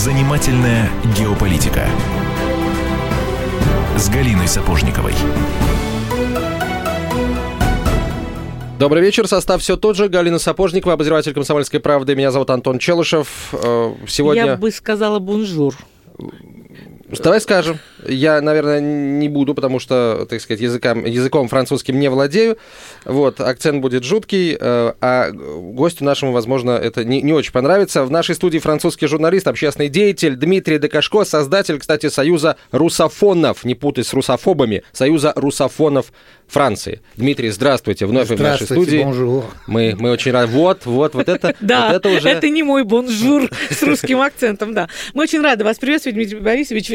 Занимательная геополитика с Галиной Сапожниковой. Добрый вечер. Состав все тот же. Галина Сапожникова, обозреватель «Комсомольской правды». Меня зовут Антон Челышев. Э, сегодня... Я бы сказала bonjour. Давай скажем. Я, наверное, не буду, потому что, так сказать, языком, языком французским не владею. Вот, акцент будет жуткий, э, а гостю нашему, возможно, это не, не очень понравится. В нашей студии французский журналист, общественный деятель Дмитрий де Кошко, создатель, кстати, Союза русофонов, не путай с русофобами, Союза русофонов Франции. Дмитрий, здравствуйте, вновь здравствуйте, в нашей студии. Bonjour. Мы, мы очень рады. Вот, вот, вот это, да, вот это уже... это не мой bonjour с русским акцентом, да. Мы очень рады вас приветствовать, Дмитрий Борисович.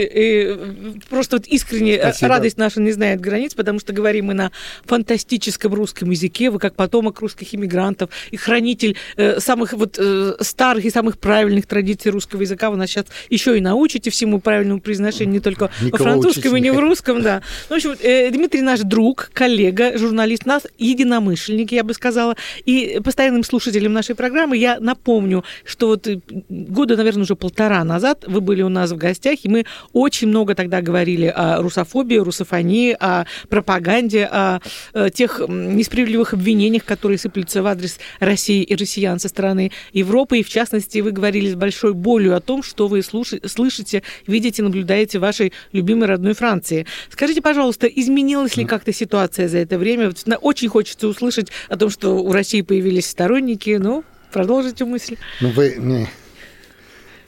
Просто вот искренне э, Спасибо. радость наша не знает границ, потому что говорим мы на фантастическом русском языке. Вы как потомок русских иммигрантов и хранитель э, самых вот э, старых и самых правильных традиций русского языка. Вы нас сейчас еще и научите всему правильному произношению не только Никого во французском и не в русском, да. Ну, в общем, э, Дмитрий наш друг, коллега, журналист, нас единомышленник, я бы сказала, и постоянным слушателем нашей программы я напомню, что вот э, года, наверное, уже полтора назад вы были у нас в гостях, и мы очень много тогда говорили о русофобии, русофонии, о пропаганде, о, о тех несправедливых обвинениях, которые сыплются в адрес России и россиян со стороны Европы. И, в частности, вы говорили с большой болью о том, что вы слышите, видите, наблюдаете в вашей любимой родной Франции. Скажите, пожалуйста, изменилась ли как-то ситуация ситуация за это время. Очень хочется услышать о том, что у России появились сторонники. Ну, продолжите мысль. Ну, вы, не,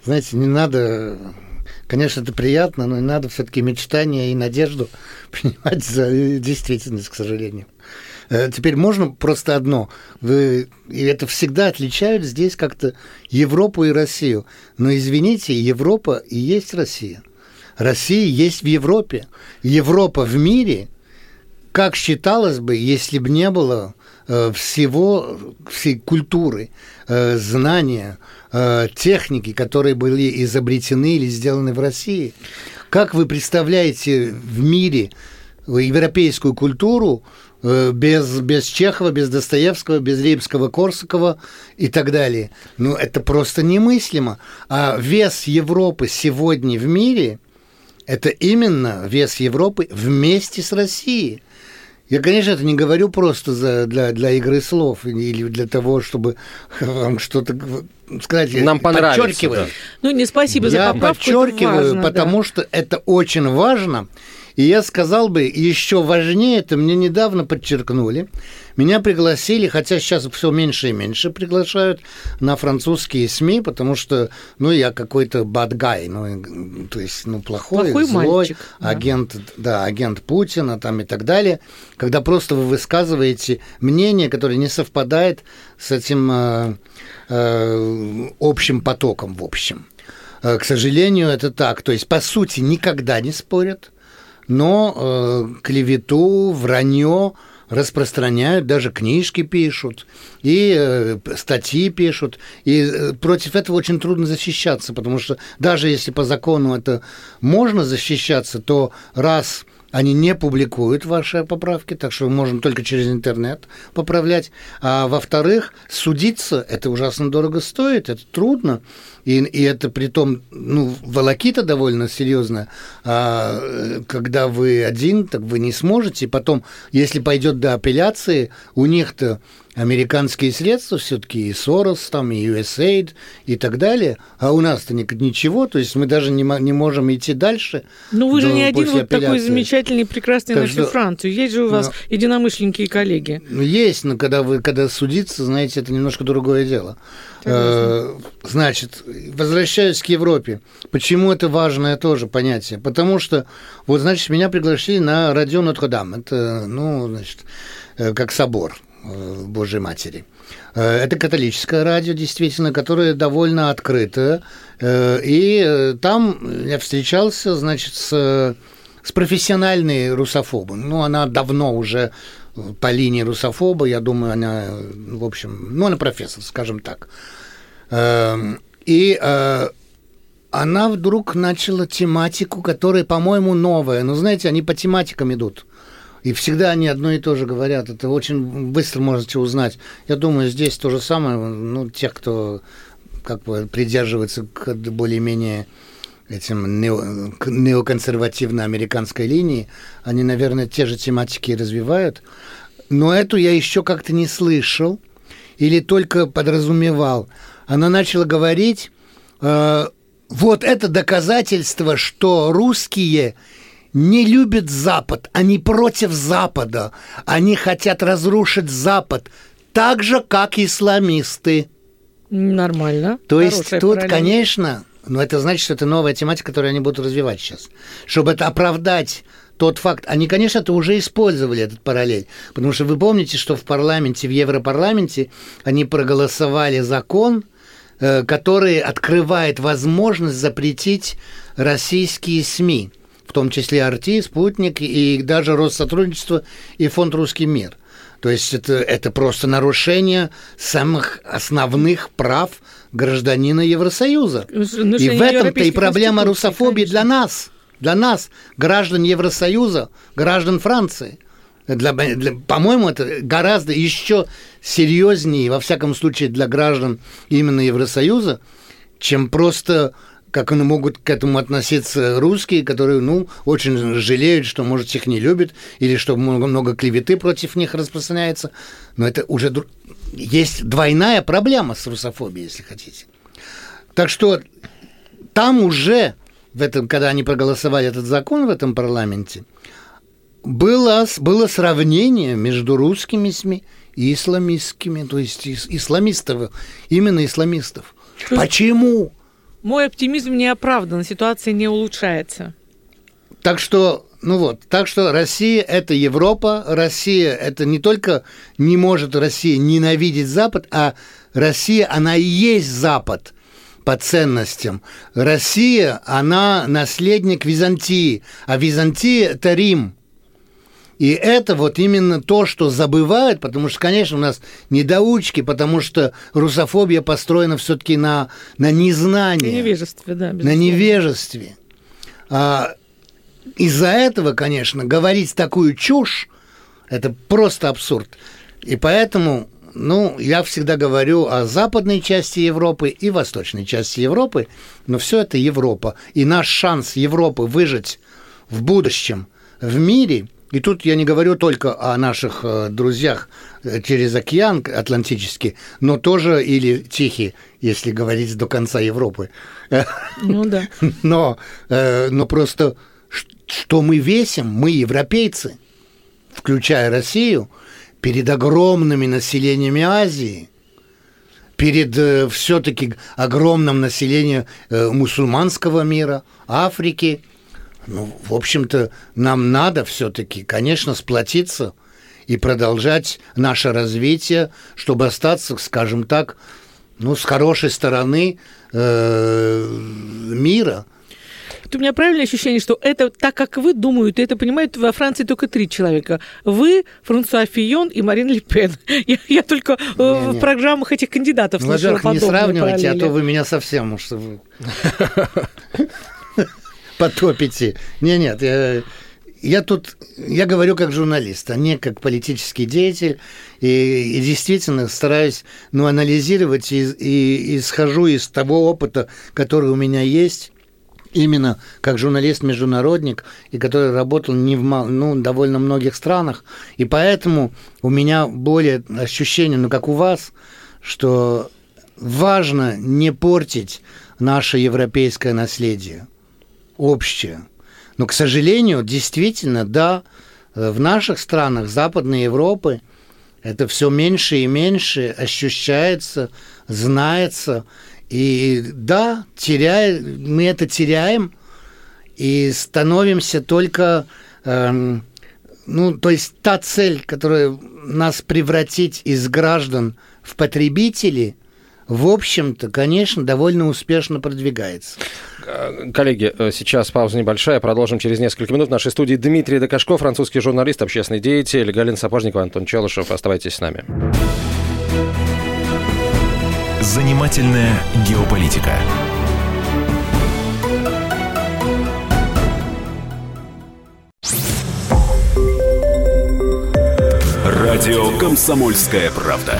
знаете, не надо Конечно, это приятно, но надо все-таки мечтания и надежду принимать за действительность, к сожалению. Э, теперь можно просто одно. Вы, и это всегда отличают здесь как-то Европу и Россию. Но извините, Европа и есть Россия. Россия есть в Европе. Европа в мире как считалось бы, если бы не было э, всего, всей культуры, э, знания, э, техники, которые были изобретены или сделаны в России. Как вы представляете в мире европейскую культуру без, без Чехова, без Достоевского, без Римского, Корсакова и так далее? Ну, это просто немыслимо. А вес Европы сегодня в мире – это именно вес Европы вместе с Россией. Я, конечно, это не говорю просто за, для, для игры слов или для того, чтобы вам что-то сказать. Нам понравится. Да. Ну, не спасибо за Я поправку. подчеркиваю, важно, потому да. что это очень важно. И я сказал бы, еще важнее, это мне недавно подчеркнули, меня пригласили, хотя сейчас все меньше и меньше приглашают на французские СМИ, потому что, ну, я какой-то guy, ну, то есть, ну, плохой, плохой злой, мальчик, агент, да. да, агент Путина там и так далее, когда просто вы высказываете мнение, которое не совпадает с этим э, э, общим потоком, в общем. Э, к сожалению, это так. То есть, по сути, никогда не спорят, но э, клевету, вранье распространяют, даже книжки пишут, и э, статьи пишут. И э, против этого очень трудно защищаться, потому что даже если по закону это можно защищаться, то раз они не публикуют ваши поправки, так что мы можем только через интернет поправлять. А во-вторых, судиться это ужасно дорого стоит, это трудно. И, и это при том, ну, волокита довольно серьезная. А, когда вы один, так вы не сможете. Потом, если пойдет до апелляции, у них-то американские средства все-таки, и Сорос, там, и USAID и так далее, а у нас-то ничего, то есть мы даже не, не можем идти дальше. Ну вы же не один вот такой замечательный, прекрасный так нашу Францию, есть же у вас но, единомышленники и коллеги. Ну, есть, но когда вы когда судиться, знаете, это немножко другое дело. Э, значит, возвращаясь к Европе, почему это важное тоже понятие? Потому что, вот, значит, меня пригласили на радио Нотр-Дам, это, ну, значит, э, как собор, Э, Божьей Матери. Э, это католическое радио, действительно, которое довольно открытое. И там я встречался, значит, с, с профессиональной русофобом. Ну, она давно уже по линии русофоба, я думаю, она, в общем, ну, она профессор, скажем так. И она вдруг начала тематику, которая, по-моему, новая. Ну, знаете, они по тематикам идут. И всегда они одно и то же говорят. Это очень быстро можете узнать. Я думаю, здесь то же самое. Ну, тех, кто как бы придерживаются к более-менее этим нео, неоконсервативно-американской линии, они, наверное, те же тематики развивают. Но эту я еще как-то не слышал или только подразумевал. Она начала говорить, э, вот это доказательство, что русские не любят Запад, они против Запада, они хотят разрушить Запад, так же, как исламисты. Нормально. То есть тут, параллель. конечно, но это значит, что это новая тематика, которую они будут развивать сейчас. Чтобы это оправдать тот факт, они, конечно, это уже использовали, этот параллель, потому что вы помните, что в парламенте, в Европарламенте они проголосовали закон, который открывает возможность запретить российские СМИ, в том числе «Арти», «Спутник» и даже Россотрудничество и Фонд «Русский мир». То есть это, это просто нарушение самых основных прав гражданина Евросоюза. И в этом-то и проблема русофобии конечно. для нас, для нас, граждан Евросоюза, граждан Франции. Для, для, по-моему, это гораздо еще серьезнее, во всяком случае, для граждан именно Евросоюза, чем просто как они могут к этому относиться русские, которые, ну, очень жалеют, что, может, их не любят, или что много, много клеветы против них распространяется. Но это уже есть двойная проблема с русофобией, если хотите. Так что там уже, в этом, когда они проголосовали этот закон в этом парламенте, было, было сравнение между русскими СМИ и исламистскими, то есть исламистов, именно исламистов. Почему? Мой оптимизм не оправдан, ситуация не улучшается. Так что, ну вот, так что Россия – это Европа, Россия – это не только не может Россия ненавидеть Запад, а Россия, она и есть Запад по ценностям. Россия, она наследник Византии, а Византия – это Рим – и это вот именно то, что забывают, потому что, конечно, у нас недоучки, потому что русофобия построена все-таки на, на незнании. На невежестве, да. Безусловно. На невежестве. А, из-за этого, конечно, говорить такую чушь, это просто абсурд. И поэтому, ну, я всегда говорю о западной части Европы и восточной части Европы, но все это Европа. И наш шанс Европы выжить в будущем в мире – и тут я не говорю только о наших э, друзьях э, через океан Атлантический, но тоже или Тихий, если говорить до конца Европы. Ну да. Но, э, но просто что мы весим, мы европейцы, включая Россию, перед огромными населениями Азии, перед все-таки огромным населением мусульманского мира, Африки – ну, в общем-то, нам надо все-таки, конечно, сплотиться и продолжать наше развитие, чтобы остаться, скажем так, ну, с хорошей стороны э, мира. у меня правильное ощущение, что это так, как вы думаете, это понимают во Франции только три человека. Вы, Франсуа Фион и Марин Ле Пен. Я, я только не, в не. программах этих кандидатов ну, слышала подобные не сравнивайте, параллели. а то вы меня совсем уж... потопите. Не, нет, я, я тут, я говорю как журналист, а не как политический деятель, и, и действительно стараюсь, ну, анализировать и, и исхожу из того опыта, который у меня есть, именно как журналист-международник, и который работал не в ну, довольно многих странах, и поэтому у меня более ощущение, ну, как у вас, что важно не портить наше европейское наследие общее. Но, к сожалению, действительно, да, э, в наших странах Западной Европы это все меньше и меньше ощущается, знается. И да, теряя, мы это теряем и становимся только, эм, ну, то есть та цель, которая нас превратить из граждан в потребителей – в общем-то, конечно, довольно успешно продвигается. Коллеги, э, сейчас пауза небольшая. Продолжим через несколько минут. В нашей студии Дмитрий Докашко, французский журналист, общественный деятель, Галина Сапожникова, Антон Челышев. Оставайтесь с нами. Занимательная геополитика. Радио «Комсомольская правда».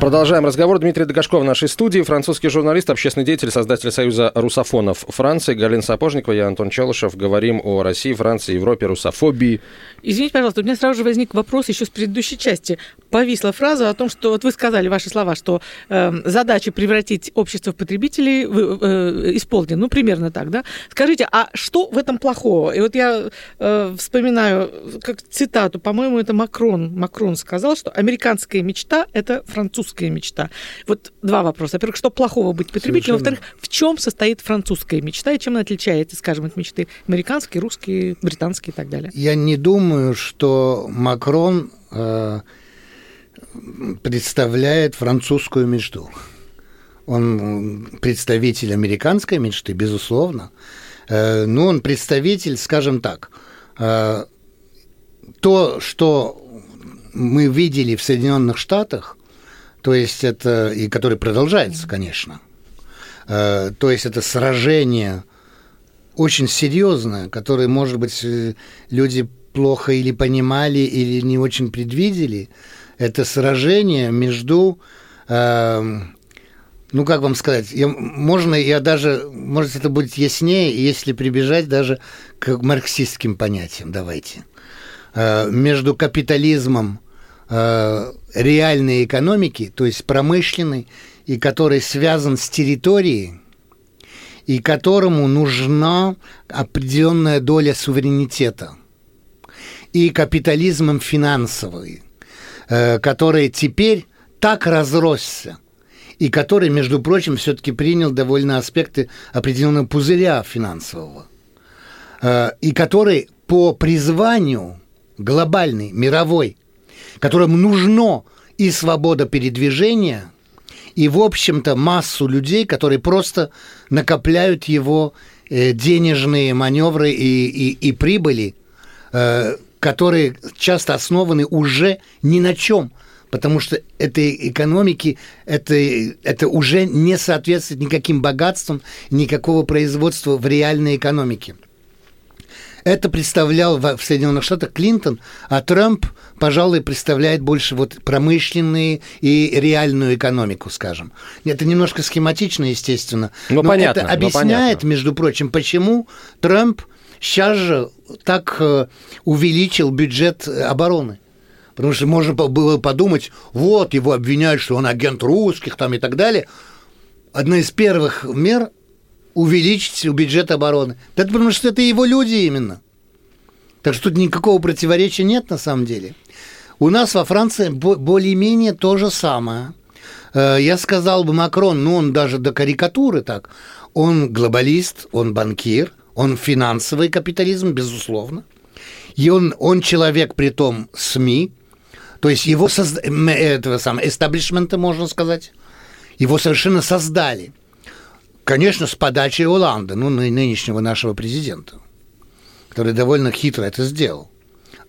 Продолжаем разговор. Дмитрий Докашков в нашей студии, французский журналист, общественный деятель, создатель Союза русофонов Франции, Галина Сапожникова, я Антон Челышев. Говорим о России, Франции, Европе, русофобии. Извините, пожалуйста, у меня сразу же возник вопрос еще с предыдущей части. Повисла фраза о том, что вот вы сказали ваши слова, что э, задача превратить общество в потребителей э, э, исполнена. Ну, примерно так, да? Скажите, а что в этом плохого? И вот я э, вспоминаю как цитату, по-моему, это Макрон. Макрон сказал, что американская мечта – это французская мечта. Вот два вопроса. Во-первых, что плохого быть потребителем? Во-вторых, в чем состоит французская мечта и чем она отличается, скажем, от мечты американской, русской, британской и так далее? Я не думаю, что Макрон э, представляет французскую мечту. Он представитель американской мечты, безусловно. Э, но он представитель, скажем так, э, то, что мы видели в Соединенных Штатах, то есть это, и который продолжается, конечно. Э, то есть это сражение очень серьезное, которое, может быть, э, люди плохо или понимали, или не очень предвидели. Это сражение между э, ну, как вам сказать, я, можно, я даже, может, это будет яснее, если прибежать даже к марксистским понятиям, давайте. Э, между капитализмом Э, реальной экономики, то есть промышленной, и который связан с территорией, и которому нужна определенная доля суверенитета, и капитализмом финансовый, э, который теперь так разросся, и который, между прочим, все-таки принял довольно аспекты определенного пузыря финансового, э, и который по призванию глобальный, мировой, которым нужно и свобода передвижения, и, в общем-то, массу людей, которые просто накопляют его э, денежные маневры и, и, и прибыли, э, которые часто основаны уже ни на чем, потому что этой экономики это, это уже не соответствует никаким богатствам, никакого производства в реальной экономике. Это представлял в Соединенных Штатах Клинтон, а Трамп, пожалуй, представляет больше вот промышленные и реальную экономику, скажем. Это немножко схематично, естественно. Ну, но понятно, это объясняет, понятно. между прочим, почему Трамп сейчас же так э, увеличил бюджет обороны. Потому что можно было подумать, вот, его обвиняют, что он агент русских там и так далее. Одна из первых мер увеличить бюджет обороны. Да это потому что это его люди именно. Так что тут никакого противоречия нет на самом деле. У нас во Франции более-менее то же самое. Э, я сказал бы Макрон, ну он даже до карикатуры так. Он глобалист, он банкир, он финансовый капитализм, безусловно. И он, он человек при том СМИ, то есть его созда... этого самого эстаблишмента, можно сказать, его совершенно создали. Конечно, с подачи Оланда, ну, нынешнего нашего президента, который довольно хитро это сделал,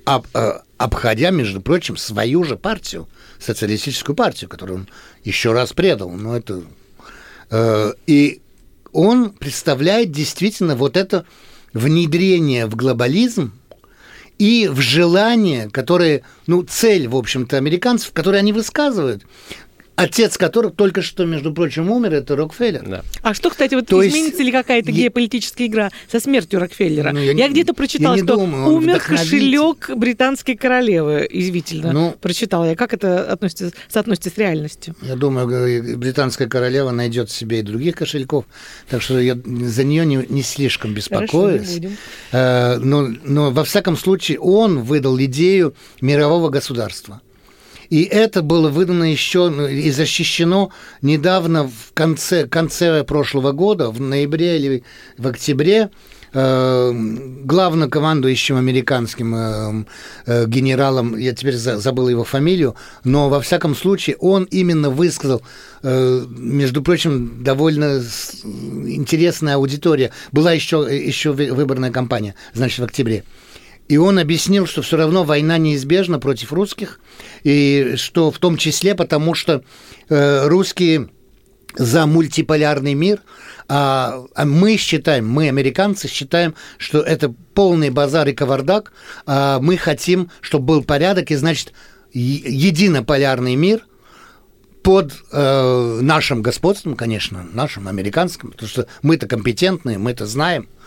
об, э, обходя, между прочим, свою же партию, социалистическую партию, которую он еще раз предал. Но это, э, и он представляет действительно вот это внедрение в глобализм и в желание, которое, ну, цель, в общем-то, американцев, которые они высказывают, отец которых только что, между прочим, умер, это Рокфеллер. Да. А что, кстати, вот То изменится есть... ли какая-то геополитическая игра со смертью Рокфеллера? Ну, я я где-то прочитала, что думаю, умер кошелек британской королевы, извительно ну, прочитала я. Как это относится, соотносится с реальностью? Я думаю, британская королева найдет себе и других кошельков, так что я за нее не, не слишком беспокоюсь. Хорошо, не будем. Э, но, но во всяком случае он выдал идею мирового государства. И это было выдано еще ну, и защищено недавно в конце, конце прошлого года, в ноябре или в октябре, э, главнокомандующим американским э, э, генералом, я теперь забыл его фамилию, но во всяком случае он именно высказал, между прочим, довольно интересная аудитория. Была еще, еще выборная кампания, значит, в октябре. И он объяснил, что все равно война неизбежна против русских, и что в том числе потому, что э, русские за мультиполярный мир, а, а мы считаем, мы, американцы, считаем, что это полный базар и кавардак, а мы хотим, чтобы был порядок, и значит, единополярный мир под э, нашим господством, конечно, нашим американским, потому что мы-то компетентные, мы-то знаем –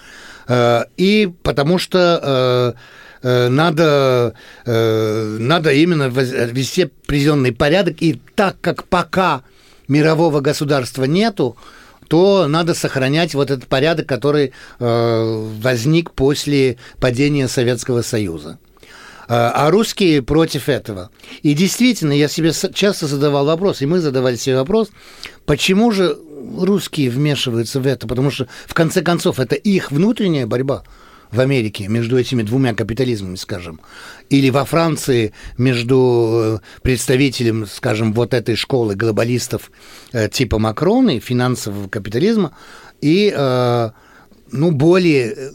и потому что э, э, надо, надо именно вести определенный порядок. И так как пока мирового государства нету, то надо сохранять вот этот порядок, который возник после падения Советского Союза. А русские против этого. И действительно, я себе часто задавал вопрос, и мы задавали себе вопрос, почему же русские вмешиваются в это, потому что, в конце концов, это их внутренняя борьба в Америке между этими двумя капитализмами, скажем, или во Франции между э, представителем, скажем, вот этой школы глобалистов э, типа Макрона и финансового капитализма и э, ну, более э,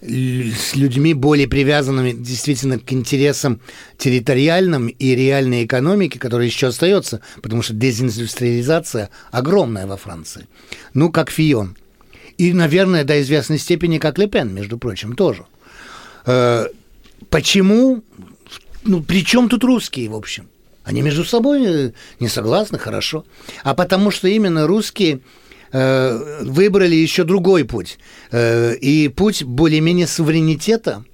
с людьми более привязанными действительно к интересам территориальным и реальной экономики, которая еще остается, потому что дезиндустриализация огромная во Франции. Ну, как Фион. И, наверное, до известной степени, как Лепен, между прочим, тоже. Э, почему? Ну, при чем тут русские, в общем? Они между собой э, не согласны, хорошо. А потому что именно русские Э, выбрали еще другой путь. Э, и путь более-менее суверенитета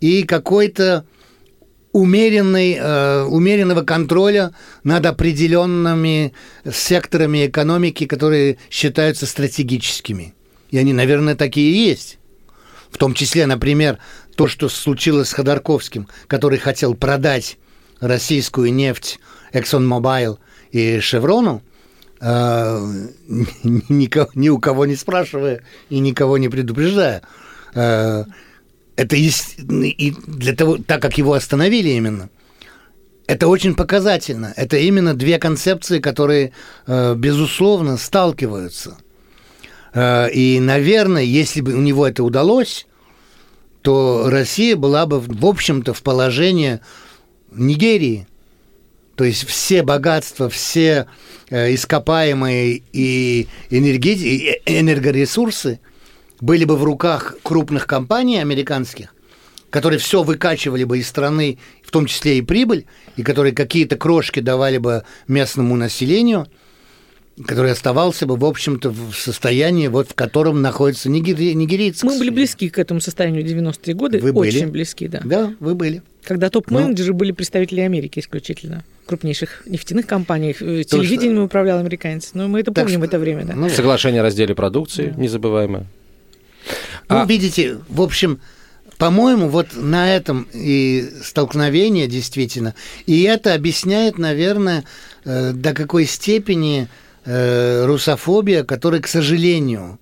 и какой-то умеренной, э, умеренного контроля над определенными секторами экономики, которые считаются стратегическими. И они, наверное, такие и есть. В том числе, например, то, что случилось с Ходорковским, который хотел продать российскую нефть ExxonMobil и Шеврону, никого, ни у кого не спрашивая и никого не предупреждая. А, это есть, и для того, так как его остановили именно, это очень показательно. Это именно две концепции, которые, а, безусловно, сталкиваются. И, наверное, если бы у него это удалось, то Россия была бы, в общем-то, в положении Нигерии – то есть все богатства, все э, ископаемые и энергети- энергоресурсы были бы в руках крупных компаний американских, которые все выкачивали бы из страны, в том числе и прибыль, и которые какие-то крошки давали бы местному населению – который оставался бы, в общем-то, в состоянии, вот в котором находится нигери... нигерийцы. Мы были близки к этому состоянию 90-е годы. Вы Очень были. близки, да. Да, вы были. Когда топ-менеджеры ну, были представители Америки исключительно, крупнейших нефтяных компаний. Э, телевидением что... управлял американец. Но мы это помним что... в это время, да. Ну, Соглашение о разделе продукции, да. незабываемое. Ну, а... видите, в общем, по-моему, вот на этом и столкновение действительно. И это объясняет, наверное, э, до какой степени э, русофобия, которая, к сожалению,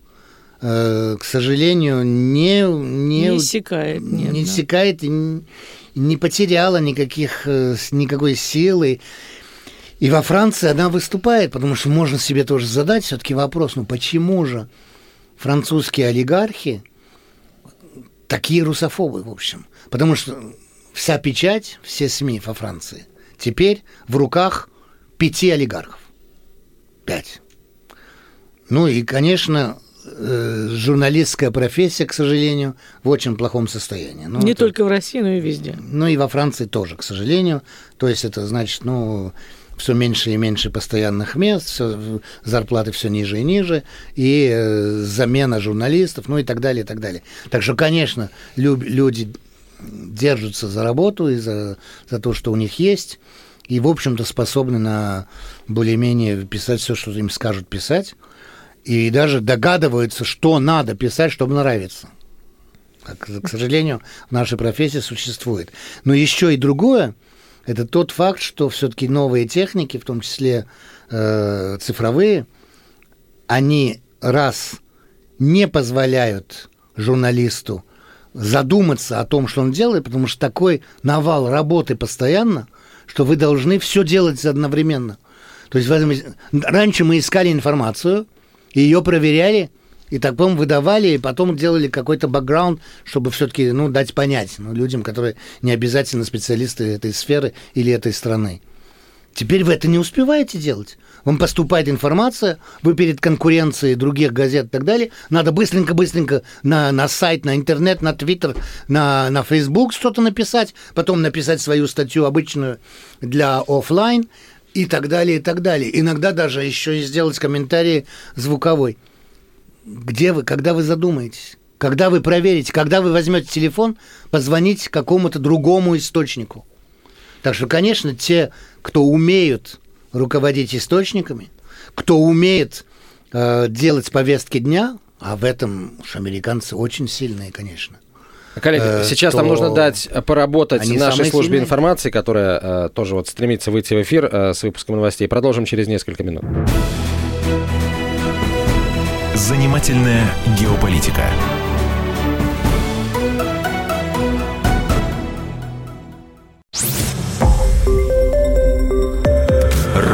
э, к сожалению, не не, не иссякает, нет, не иссякает и не, не потеряла никаких э, никакой силы. И во Франции она выступает, потому что можно себе тоже задать все-таки вопрос, ну почему же французские олигархи такие русофобы, в общем? Потому что вся печать, все СМИ во Франции теперь в руках пяти олигархов. Пять. Ну и, конечно, э, журналистская профессия, к сожалению, в очень плохом состоянии. Ну, Не это, только в России, но и везде. Ну и во Франции тоже, к сожалению. То есть это значит, ну, все меньше и меньше постоянных мест, все, зарплаты все ниже и ниже, и э, замена журналистов, ну и так далее, и так далее. Так что, конечно, люб, люди держатся за работу и за, за то, что у них есть и, в общем-то, способны на более-менее писать все, что им скажут писать, и даже догадываются, что надо писать, чтобы нравиться. Как, к сожалению, в нашей профессии существует. Но еще и другое, это тот факт, что все-таки новые техники, в том числе э, цифровые, они раз не позволяют журналисту задуматься о том, что он делает, потому что такой навал работы постоянно, что вы должны все делать одновременно. То есть раньше мы искали информацию, ее проверяли, и так потом выдавали, и потом делали какой-то бэкграунд, чтобы все-таки ну, дать понять ну, людям, которые не обязательно специалисты этой сферы или этой страны. Теперь вы это не успеваете делать. Вам поступает информация, вы перед конкуренцией других газет и так далее, надо быстренько-быстренько на, на сайт, на интернет, на твиттер, на, на Facebook что-то написать, потом написать свою статью обычную для офлайн и так далее, и так далее. Иногда даже еще и сделать комментарий звуковой. Где вы, когда вы задумаетесь? Когда вы проверите, когда вы возьмете телефон, позвонить какому-то другому источнику. Так что, конечно, те, кто умеют руководить источниками, кто умеет э, делать повестки дня, а в этом уж американцы очень сильные, конечно. Коллеги, э, сейчас нам нужно дать поработать нашей службе сильные. информации, которая э, тоже вот стремится выйти в эфир э, с выпуском новостей. Продолжим через несколько минут. Занимательная геополитика.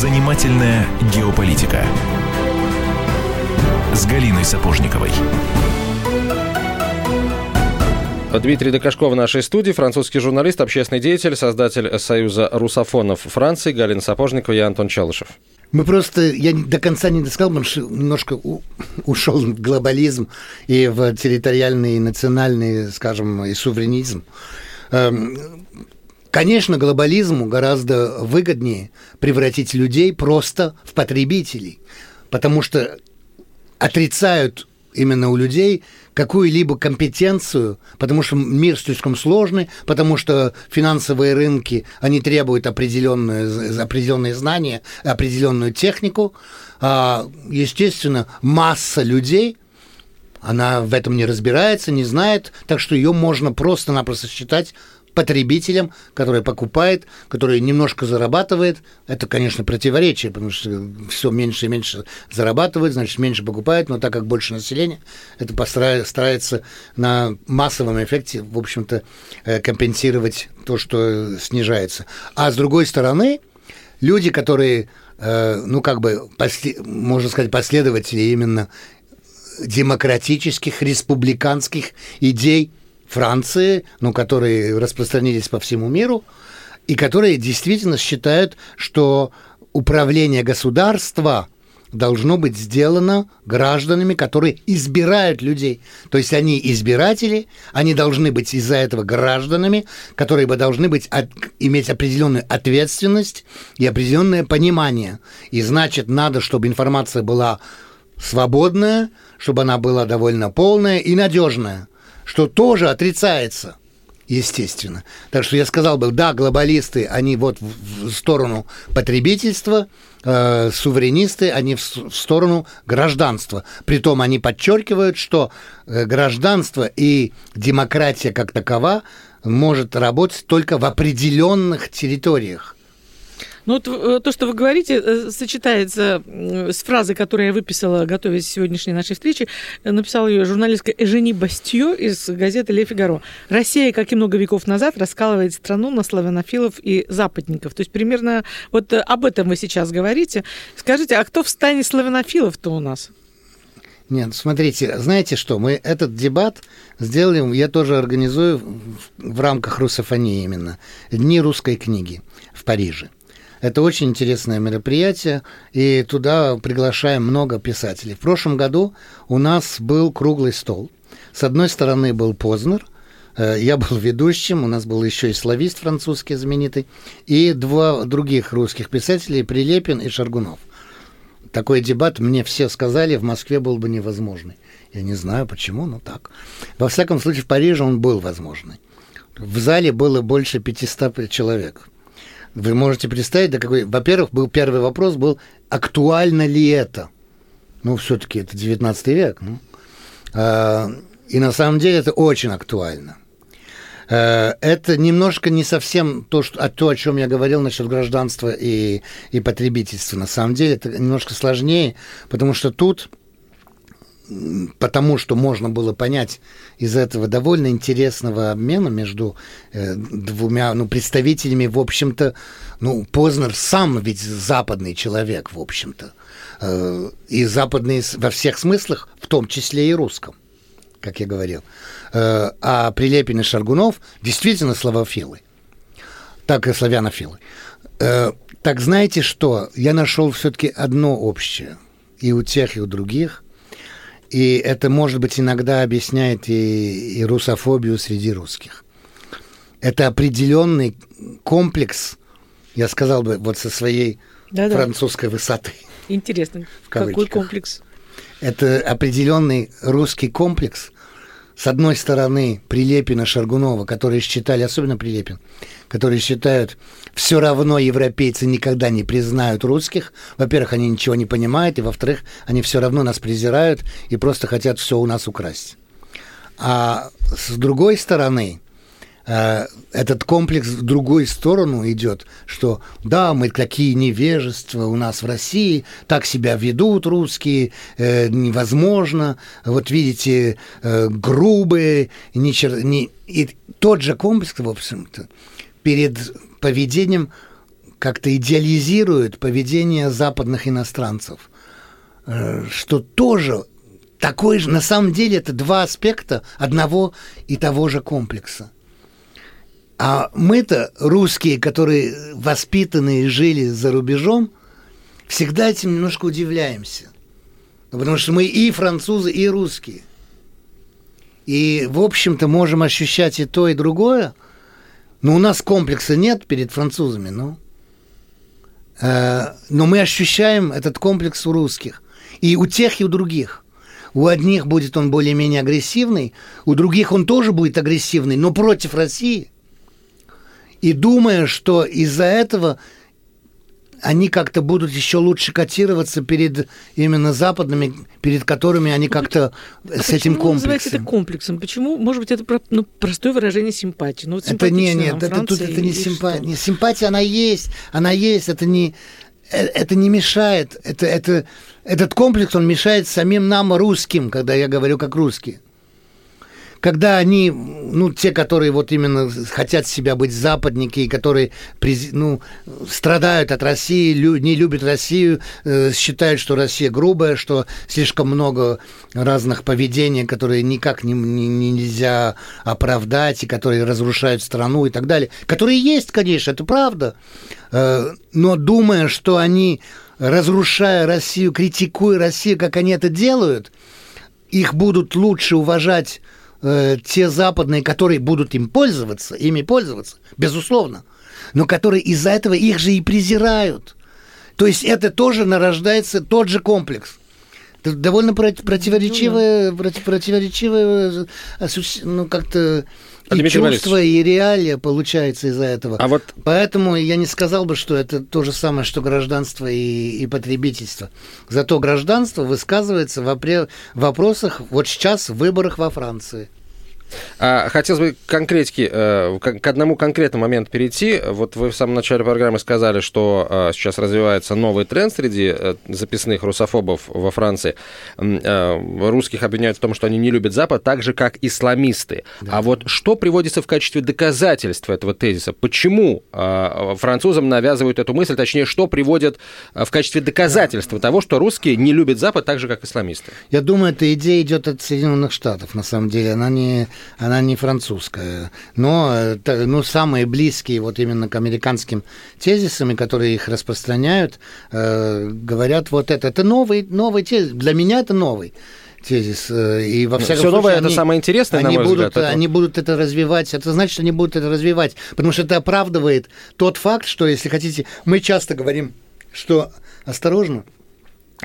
Занимательная геополитика с Галиной Сапожниковой. Дмитрий Докашков в нашей студии, французский журналист, общественный деятель, создатель Союза русофонов Франции, Галина Сапожникова и Антон Челышев. Мы просто, я до конца не досказал, потому что немножко у, ушел в глобализм и в территориальный, национальный, скажем, и суверенизм. Конечно, глобализму гораздо выгоднее превратить людей просто в потребителей, потому что отрицают именно у людей какую-либо компетенцию, потому что мир слишком сложный, потому что финансовые рынки, они требуют определенные, определенные знания, определенную технику. А, естественно, масса людей, она в этом не разбирается, не знает, так что ее можно просто-напросто считать потребителям, который покупает, который немножко зарабатывает. Это, конечно, противоречие, потому что все меньше и меньше зарабатывает, значит, меньше покупает, но так как больше населения, это старается на массовом эффекте, в общем-то, э, компенсировать то, что снижается. А с другой стороны, люди, которые, э, ну, как бы, можно сказать, последователи именно демократических, республиканских идей Франции, ну, которые распространились по всему миру, и которые действительно считают, что управление государства должно быть сделано гражданами, которые избирают людей. То есть они избиратели, они должны быть из-за этого гражданами, которые бы должны быть, от, иметь определенную ответственность и определенное понимание. И значит, надо, чтобы информация была свободная, чтобы она была довольно полная и надежная что тоже отрицается естественно. Так что я сказал бы, да, глобалисты, они вот в сторону потребительства, э, суверенисты, они в, в сторону гражданства. Притом они подчеркивают, что э, гражданство и демократия как такова может работать только в определенных территориях. Ну вот э, то, что вы говорите, э, сочетается с фразой, которую я выписала, готовясь к сегодняшней нашей встрече. Написала ее журналистка Эжени Бастье из газеты «Ле Фигаро». «Россия, как и много веков назад, раскалывает страну на славянофилов и западников». То есть примерно вот э, об этом вы сейчас говорите. Скажите, а кто в стане славянофилов-то у нас? Нет, смотрите, знаете что, мы этот дебат сделали, я тоже организую в рамках русофонии именно, Дни русской книги в Париже. Это очень интересное мероприятие, и туда приглашаем много писателей. В прошлом году у нас был круглый стол, С одной стороны был Познер, э, я был ведущим, у нас был еще и славист французский знаменитый, и два других русских писателей, Прилепин и Шаргунов. Такой дебат, мне все сказали, в Москве был бы невозможный. Я не знаю почему, но так. Во всяком случае, в Париже он был возможный. В зале было больше 500 человек. Вы можете представить, да какой... Во-первых, был первый вопрос был, актуально ли это? Ну, все-таки это 19 век. Ну. А, и на самом деле это очень актуально. А, это немножко не совсем то, что, то, о чем я говорил насчет гражданства и, и потребительства. На самом деле это немножко сложнее, потому что тут потому что можно было понять из этого довольно интересного обмена между э, двумя ну, представителями, в общем-то, ну, Познер сам ведь западный человек, в общем-то, э, и западный во всех смыслах, в том числе и русском, как я говорил. Э, а Прилепин и Шаргунов действительно славофилы, так и славянофилы. Э, так знаете что? Я нашел все-таки одно общее и у тех, и у других – и это, может быть, иногда объясняет и, и русофобию среди русских. Это определенный комплекс, я сказал бы, вот со своей Да-да. французской высоты. Интересно, какой комплекс? Это определенный русский комплекс, с одной стороны, Прилепина, Шаргунова, которые считали, особенно Прилепин, которые считают, все равно европейцы никогда не признают русских. Во-первых, они ничего не понимают, и во-вторых, они все равно нас презирают и просто хотят все у нас украсть. А с другой стороны, этот комплекс в другую сторону идет, что да, мы такие невежества у нас в России, так себя ведут русские, э, невозможно, вот видите, э, грубые, не, не, и тот же комплекс, в общем-то, перед поведением как-то идеализирует поведение западных иностранцев, э, что тоже такой же, на самом деле это два аспекта одного и того же комплекса. А мы-то, русские, которые воспитаны и жили за рубежом, всегда этим немножко удивляемся. Ну, потому что мы и французы, и русские. И, в общем-то, можем ощущать и то, и другое. Но у нас комплекса нет перед французами, ну. Э, но мы ощущаем этот комплекс у русских. И у тех, и у других. У одних будет он более-менее агрессивный, у других он тоже будет агрессивный, но против России – и думая, что из-за этого они как-то будут еще лучше котироваться перед именно западными, перед которыми они как-то а с этим комплексом. Почему это комплексом? Почему, может быть, это ну, простое выражение симпатии? Ну, вот это не, нет, это, тут это не симпатия. Не, симпатия, она есть, она есть, это не, э, это не мешает. Это, это, этот комплекс, он мешает самим нам, русским, когда я говорю как русские когда они, ну, те, которые вот именно хотят себя быть западники, которые, ну, страдают от России, не любят Россию, э, считают, что Россия грубая, что слишком много разных поведений, которые никак не, не, нельзя оправдать, и которые разрушают страну и так далее. Которые есть, конечно, это правда. Э, но думая, что они, разрушая Россию, критикуя Россию, как они это делают, их будут лучше уважать э, те западные, которые будут им пользоваться, ими пользоваться, безусловно, но которые из-за этого их же и презирают. То есть это тоже нарождается тот же комплекс. Это довольно противоречивое, ну, противоречивое, э, ну, как-то и чувство, и реалия получается из-за этого. А вот... Поэтому я не сказал бы, что это то же самое, что гражданство и, и потребительство. Зато гражданство высказывается в вопросах, вот сейчас, в выборах во Франции. А, хотелось бы конкретики, э, к одному конкретному моменту перейти. Вот вы в самом начале программы сказали, что э, сейчас развивается новый тренд среди э, записных русофобов во Франции. Русских обвиняют в том, что они не любят Запад, так же, как исламисты. Да. А вот что приводится в качестве доказательства этого тезиса? Почему французам навязывают эту мысль, точнее, что приводят в качестве доказательства да. того, что русские не любят Запад так же, как исламисты? Я думаю, эта идея идет от Соединенных Штатов, на самом деле. Она не она не французская, но ну, самые близкие вот именно к американским тезисам, которые их распространяют, э, говорят вот это. Это новый, новый тезис. Для меня это новый. тезис. Э, и во всяком Все новое они, это самое интересное, они на мой будут, взгляд. Они будут это развивать. Это значит, что они будут это развивать. Потому что это оправдывает тот факт, что, если хотите, мы часто говорим, что осторожно,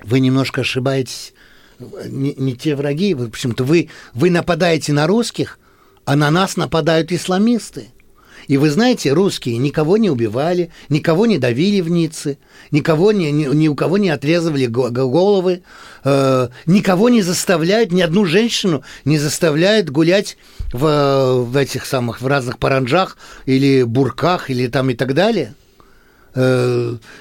вы немножко ошибаетесь. Не, не те враги, в общем-то, вы, вы нападаете на русских, а на нас нападают исламисты. И вы знаете, русские никого не убивали, никого не давили в Ницце, никого не, ни, ни у кого не отрезывали головы, э, никого не заставляют, ни одну женщину не заставляют гулять в, в этих самых, в разных паранджах или бурках или там и так далее –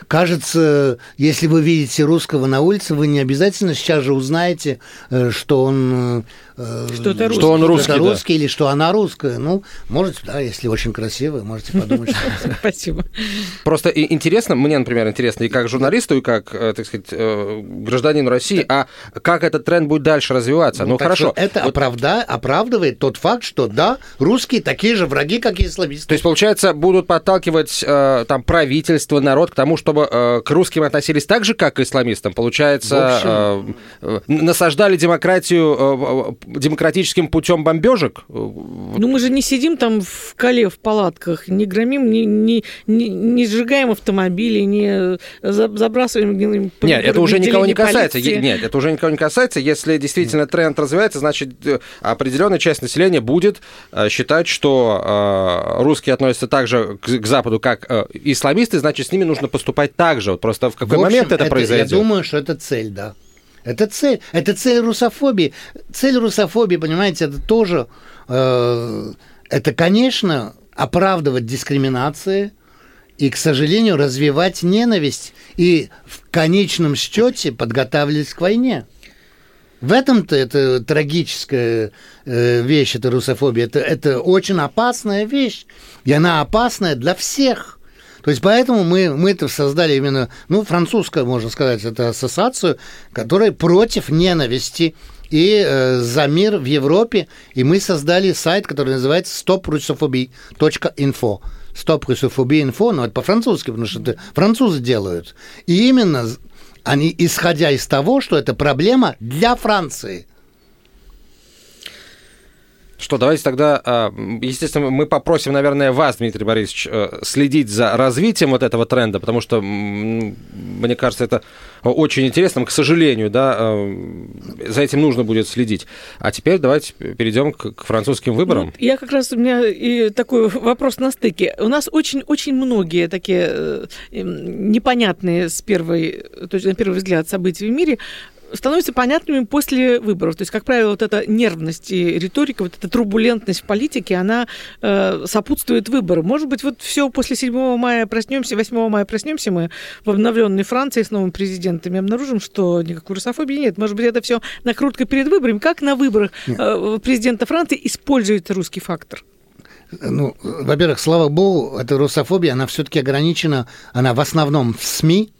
кажется, если вы видите русского на улице, вы не обязательно сейчас же узнаете, э, что он э, что это русский, что он русский, что русский да. или что она русская. Ну, можете, да, если очень красивая, можете подумать. Спасибо. Просто интересно, мне, например, интересно и как журналисту, и как, так сказать, гражданину России, а как этот тренд будет дальше развиваться? Ну, хорошо. Это оправдывает тот факт, что да, русские такие же враги, как и исламисты. То есть, получается, будут подталкивать там правительство правительство, народ к тому, чтобы э, к русским относились так же, как к исламистам. Получается, э, э, насаждали демократию э, демократическим путем бомбежек? Ну, мы же не сидим там в Кале в палатках, не громим, не, не, не, не сжигаем автомобили, не забрасываем гнилым Нет, это уже никого не касается. Полиции. Нет, это уже никого не касается. Если действительно тренд развивается, значит, э, определенная часть населения будет э, считать, что русские относятся так же к Западу, как исламисты, значит, значит, с ними нужно поступать так же. Вот просто в какой в общем, момент это, это произойдет? Я думаю, что это цель, да. Это цель, это цель русофобии. Цель русофобии, понимаете, это тоже, э, это, конечно, оправдывать дискриминации и, к сожалению, развивать ненависть и в конечном счете подготавливать к войне. В этом-то это трагическая э, вещь, это русофобия. Это, это очень опасная вещь. И она опасная для всех. То есть поэтому мы, мы это создали именно, ну, французскую, можно сказать, это ассоциацию, которая против ненависти и э, за мир в Европе. И мы создали сайт, который называется. Стоп русофобия инфо, но это по-французски, потому что это французы делают. И именно они, исходя из того, что это проблема для Франции – что, давайте тогда, а, естественно, мы попросим, наверное, вас, Дмитрий Борисович, э, следить за развитием вот этого тренда, потому что, мне кажется, это очень интересно. К сожалению, да, э, за этим нужно будет следить. А теперь давайте перейдем к, французским выборам. Ну, я как раз, у меня и такой вопрос на стыке. У нас очень-очень многие такие э, непонятные с первой, то есть на первый взгляд события в мире становятся понятными после выборов. То есть, как правило, вот эта нервность и риторика, вот эта турбулентность в политике, она э, сопутствует выборам. Может быть, вот все после 7 мая проснемся, 8 мая проснемся мы в обновленной Франции с новым президентом и обнаружим, что никакой русофобии нет. Может быть, это все накрутка перед выборами. Как на выборах э, президента Франции используется русский фактор? Ну, во-первых, слава богу, эта русофобия, она все-таки ограничена, она в основном в СМИ,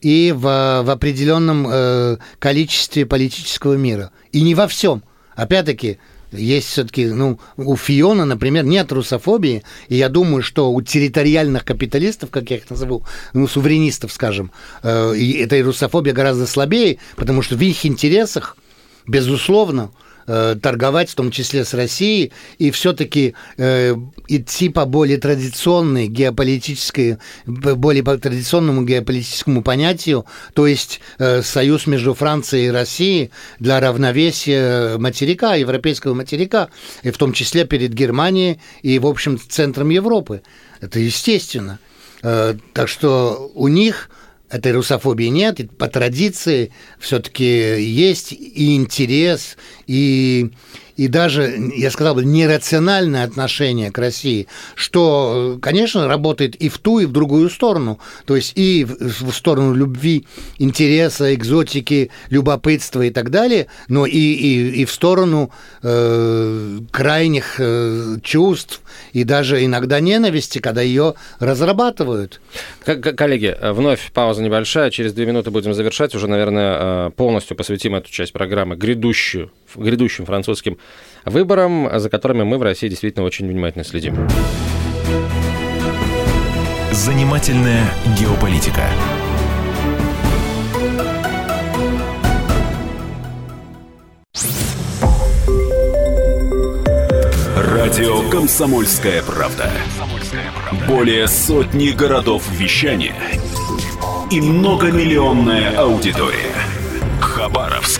и в, в определенном э, количестве политического мира. И не во всем. Опять-таки, есть все-таки, ну, у Фиона, например, нет русофобии, и я думаю, что у территориальных капиталистов, как я их назову, ну, суверенистов, скажем, э, эта русофобия гораздо слабее, потому что в их интересах, безусловно, торговать, в том числе с Россией, и все-таки э, идти по более традиционной геополитической, более по традиционному геополитическому понятию, то есть э, союз между Францией и Россией для равновесия материка, европейского материка, и в том числе перед Германией и, в общем, центром Европы. Это естественно. Э, так что у них этой русофобии нет, и по традиции все-таки есть и интерес, и и даже, я сказал бы, нерациональное отношение к России, что, конечно, работает и в ту, и в другую сторону. То есть и в сторону любви, интереса, экзотики, любопытства и так далее, но и, и, и в сторону э, крайних э, чувств и даже иногда ненависти, когда ее разрабатывают. Коллеги, вновь пауза небольшая. Через две минуты будем завершать. Уже, наверное, э, полностью посвятим эту часть программы грядущую, грядущим французским выборам, за которыми мы в России действительно очень внимательно следим. Занимательная геополитика. Радио Комсомольская Правда. Более сотни городов вещания и многомиллионная аудитория. Хабаровск.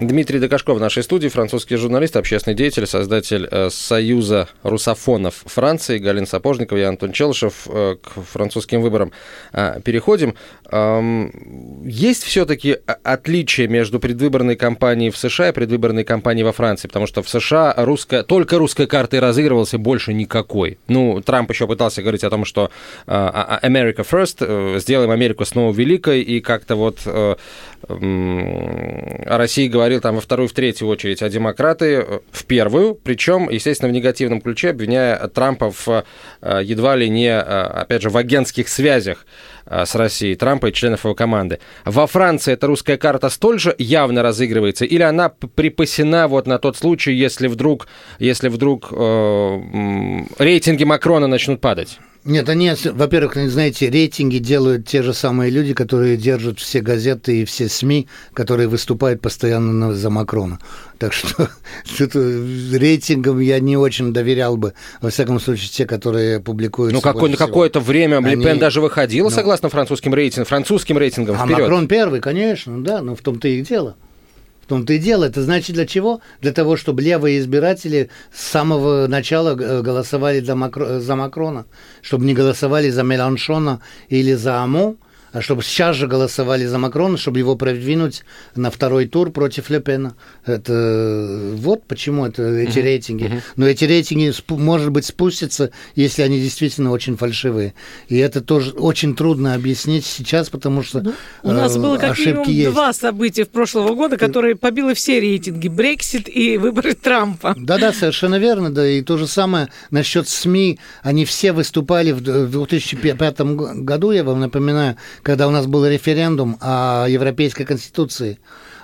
Дмитрий Докашков в нашей студии, французский журналист, общественный деятель, создатель э, Союза русофонов Франции, Галин Сапожников и Антон Челышев. Э, к французским выборам э, переходим. Есть все-таки отличие между предвыборной кампанией в США и предвыборной кампанией во Франции? Потому что в США русская, только русской картой разыгрывался, больше никакой. Ну, Трамп еще пытался говорить о том, что а, а, America first, сделаем Америку снова великой, и как-то вот о России говорил там во вторую, в третью очередь, а демократы э, в первую, причем, естественно, в негативном ключе, обвиняя Трампа в э, едва ли не, э, опять же, в агентских связях с Россией, Трампа и членов его команды. Во Франции эта русская карта столь же явно разыгрывается, или она припасена вот на тот случай, если вдруг, если вдруг э, рейтинги Макрона начнут падать? Нет, они, во-первых, знаете, рейтинги делают те же самые люди, которые держат все газеты и все СМИ, которые выступают постоянно за Макрона. Так что рейтингам я не очень доверял бы, во всяком случае, те, которые публикуют. Ну, какое, какое-то время. Ле Пен даже выходила, ну... согласно французским рейтингам, французским рейтингам. А вперед. Макрон первый, конечно, да, но в том-то и дело том-то и дело. Это значит для чего? Для того, чтобы левые избиратели с самого начала э, голосовали за, Макро, за Макрона, чтобы не голосовали за Меланшона или за а чтобы сейчас же голосовали за Макрона, чтобы его продвинуть на второй тур против Лепена. Это вот почему это, эти uh-huh. рейтинги. Uh-huh. Но эти рейтинги, может быть, спустятся, если они действительно очень фальшивые. И это тоже очень трудно объяснить сейчас, потому что ну, У нас было как минимум есть. два события в прошлого года, которые побило все рейтинги. Брексит и выборы Трампа. Да-да, совершенно верно. Да, и то же самое насчет СМИ. Они все выступали в 2005 году, я вам напоминаю, когда у нас был референдум о Европейской Конституции,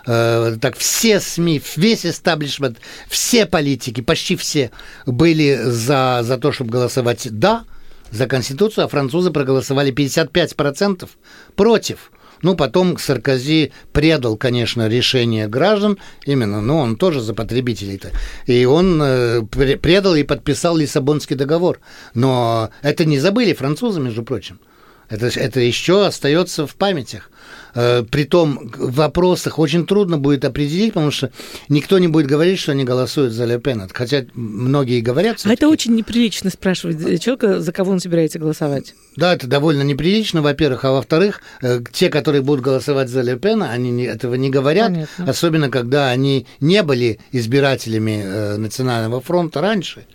э, так все СМИ, весь эстаблишмент, все политики, почти все были за, за то, чтобы голосовать «да», за Конституцию, а французы проголосовали 55% против. Ну, потом Саркози предал, конечно, решение граждан, именно, но он тоже за потребителей-то. И он э, предал и подписал Лиссабонский договор. Но это не забыли французы, между прочим. Это, это еще остается в памятях. Э, притом в вопросах очень трудно будет определить, потому что никто не будет говорить, что они голосуют за Ле Пен. Хотя многие говорят. А это очень неприлично спрашивать человека, за кого он собирается голосовать. Да, это довольно неприлично, во-первых. А во-вторых, э, те, которые будут голосовать за Ле Пена, они этого не говорят. Понятно. Особенно, когда они не были избирателями э, Национального фронта раньше.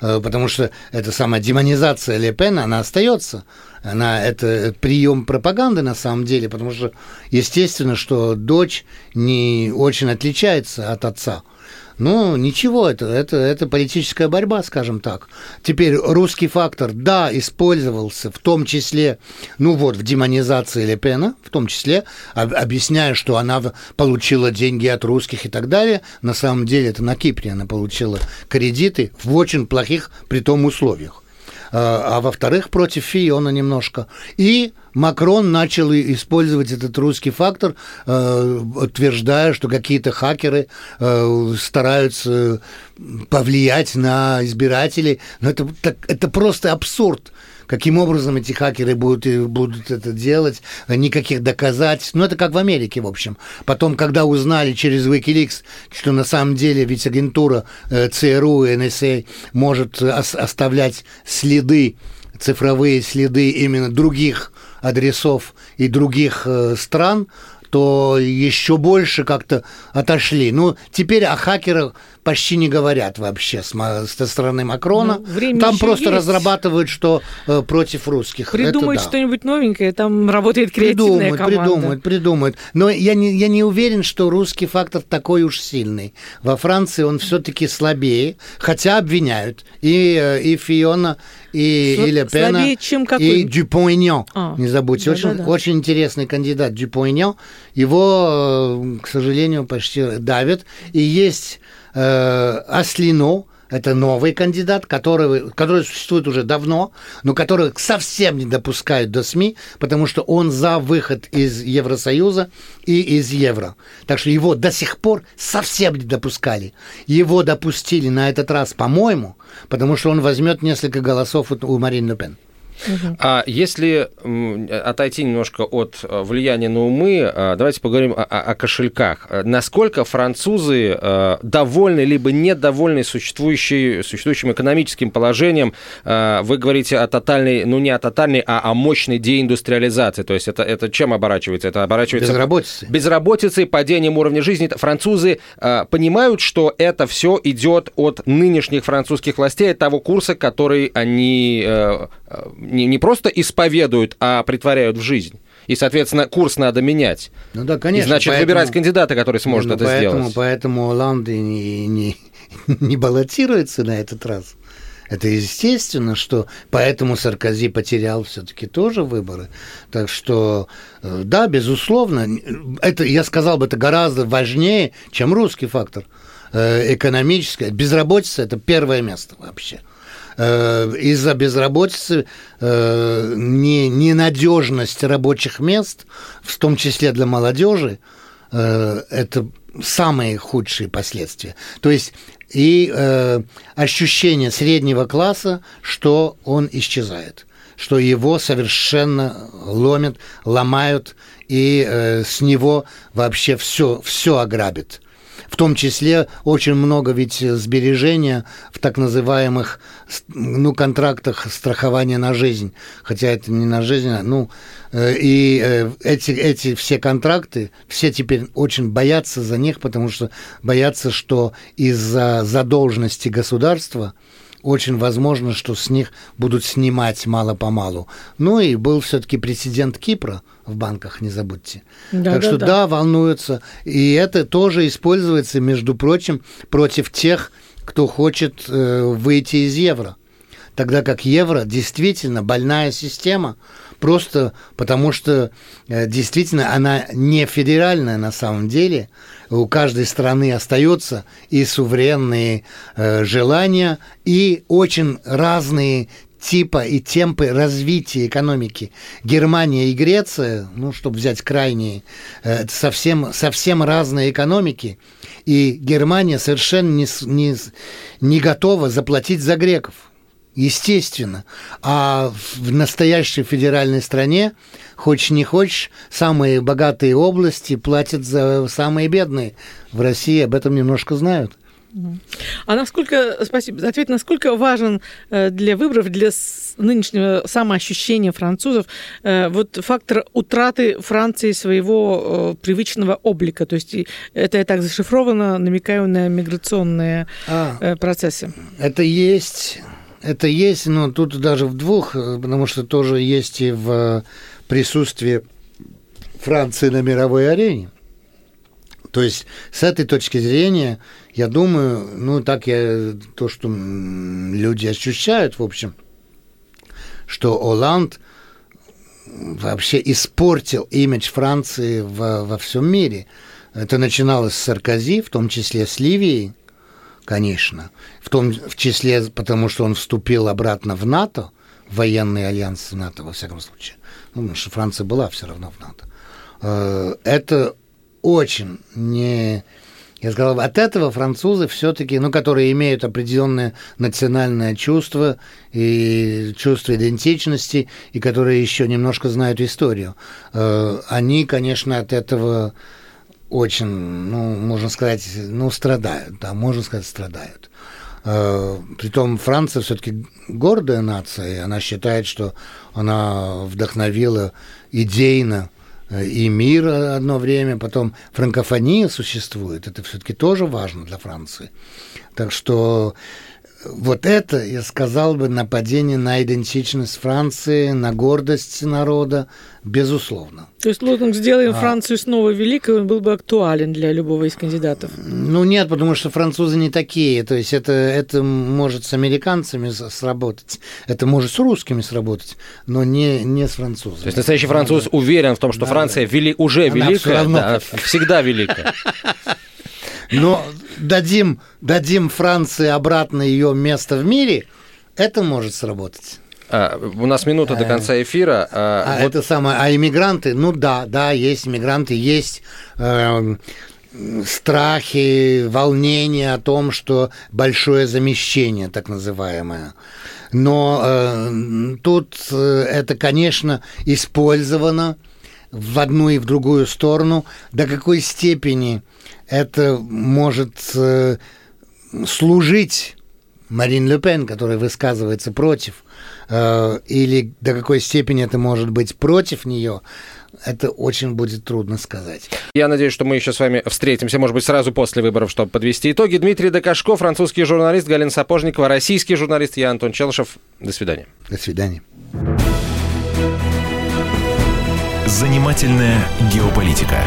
Э, потому что эта самая демонизация Ле Пена, она остается. Она, это прием пропаганды на самом деле, потому что естественно, что дочь не очень отличается от отца. Ну, ничего, это, это, это политическая борьба, скажем так. Теперь русский фактор, да, использовался, в том числе, ну вот, в демонизации Лепена, в том числе, объясняя, что она получила деньги от русских и так далее. На самом деле это на Кипре она получила кредиты в очень плохих при том условиях. А, а во-вторых, против Фиона немножко. И Макрон начал использовать этот русский фактор, э, утверждая, что какие-то хакеры э, стараются повлиять на избирателей. Но это, это просто абсурд каким образом эти хакеры будут, будут это делать, никаких доказательств. Ну, это как в Америке, в общем. Потом, когда узнали через Wikileaks, что на самом деле ведь агентура э, ЦРУ и НСА может оставлять следы, цифровые следы именно других адресов и других э, стран, то еще больше как-то отошли. Ну, теперь о хакерах почти не говорят вообще с, со стороны Макрона. Ну, там просто есть. разрабатывают, что э, против русских. Придумают да. что-нибудь новенькое, там работает креативная придумают, команда. Придумают, придумают. Но я не, я не уверен, что русский фактор такой уж сильный. Во Франции он все-таки слабее, хотя обвиняют и, э, и Фиона, и, Слаб, и Ле Пена, чем какой? и Дюпон-Иньон. А, не забудьте, да, очень, да, да. очень интересный кандидат Дюпон-Иньон. Его, э, к сожалению, почти давят. И есть э, Аслино, это новый кандидат, который, который существует уже давно, но который совсем не допускают до СМИ, потому что он за выход из Евросоюза и из Евро. Так что его до сих пор совсем не допускали. Его допустили на этот раз, по-моему, потому что он возьмет несколько голосов у Марин Люпен. А если отойти немножко от э, влияния на умы, э, давайте поговорим о, о кошельках. Насколько французы э, довольны либо недовольны существующей, существующим экономическим положением? Вы говорите о тотальной, ну не о тотальной, а о мощной деиндустриализации. То есть это, это чем оборачивается? Это оборачивается... Безработицей. Безработицей, падением уровня жизни. Французы понимают, что это все идет от нынешних французских властей, от того курса, который они не, не просто исповедуют, а притворяют в жизнь. И, соответственно, курс надо менять. Ну да, конечно. И, значит, поэтому, выбирать кандидата, который сможет ну, это поэтому, сделать. Поэтому Оланд не, не, не баллотируется на этот раз. Это естественно, что поэтому Саркози потерял все-таки тоже выборы. Так что, э, да, безусловно, это, я сказал бы, это гораздо важнее, чем русский фактор. Э, экономическое. Безработица – это первое место вообще. Э, из-за безработицы, э, не, ненадежность рабочих мест, в том числе для молодежи, э, это самые худшие последствия. То есть и э, ощущение среднего класса, что он исчезает, что его совершенно ломят, ломают, и э, с него вообще все, все ограбит в том числе очень много ведь сбережения в так называемых ну, контрактах страхования на жизнь, хотя это не на жизнь, а, ну, э, и э, эти, эти все контракты, все теперь очень боятся за них, потому что боятся, что из-за задолженности государства очень возможно, что с них будут снимать мало-помалу. Ну и был все-таки президент Кипра в банках, не забудьте. Да, так да, что да. да, волнуются. И это тоже используется, между прочим, против тех, кто хочет э, выйти из евро. Тогда как евро действительно больная система, просто потому что э, действительно она не федеральная на самом деле. У каждой страны остаются и суверенные э, желания, и очень разные типа и темпы развития экономики. Германия и Греция, ну, чтобы взять крайние, э, совсем, совсем разные экономики. И Германия совершенно не, не, не готова заплатить за греков естественно. А в настоящей федеральной стране, хочешь не хочешь, самые богатые области платят за самые бедные. В России об этом немножко знают. А насколько, спасибо за ответ, насколько важен э, для выборов, для нынешнего самоощущения французов э, вот фактор утраты Франции своего э, привычного облика? То есть это я так зашифровано, намекаю на миграционные а, процессы. Это есть это есть, но тут даже в двух, э, потому что тоже есть и в присутствии Франции на мировой арене. То есть с этой точки зрения, я думаю, ну так я то, что люди ощущают, в общем, что Оланд вообще испортил имидж Франции во, во всем мире. Это начиналось с Саркози, в том числе с Ливией, конечно. В том в числе потому, что он вступил обратно в НАТО, в военный альянс НАТО, во всяком случае. Ну, потому что Франция была все равно в НАТО. Э, это очень не... Я сказал, от этого французы все-таки, ну, которые имеют определенное национальное чувство и чувство идентичности, и которые еще немножко знают историю, э, они, конечно, от этого очень, ну, можно сказать, ну, страдают, да, можно сказать, страдают. Э, притом Франция все-таки гордая нация, и она считает, что она вдохновила идейно и мир одно время, потом франкофония существует, это все-таки тоже важно для Франции. Так что вот это, я сказал бы, нападение на идентичность Франции, на гордость народа, безусловно. То есть лозунг «Сделаем а... Францию снова великой» он был бы актуален для любого из кандидатов? Ну нет, потому что французы не такие. То есть это, это может с американцами сработать, это может с русскими сработать, но не, не с французами. То есть настоящий француз да. уверен в том, что да, Франция да. Вели... уже Она великая, равно... да, всегда великая. Но дадим, дадим Франции обратно ее место в мире, это может сработать. А, у нас минута до конца эфира. А, а вот... это самое. А иммигранты, ну да, да, есть иммигранты, есть э, страхи, волнения о том, что большое замещение, так называемое. Но э, тут э, это, конечно, использовано в одну и в другую сторону. До какой степени это может э, служить Марин Ле Пен, которая высказывается против, э, или до какой степени это может быть против нее, это очень будет трудно сказать. Я надеюсь, что мы еще с вами встретимся, может быть, сразу после выборов, чтобы подвести итоги. Дмитрий Докашко, французский журналист, Галина Сапожникова, российский журналист, я Антон Челышев. До свидания. До свидания. Занимательная геополитика.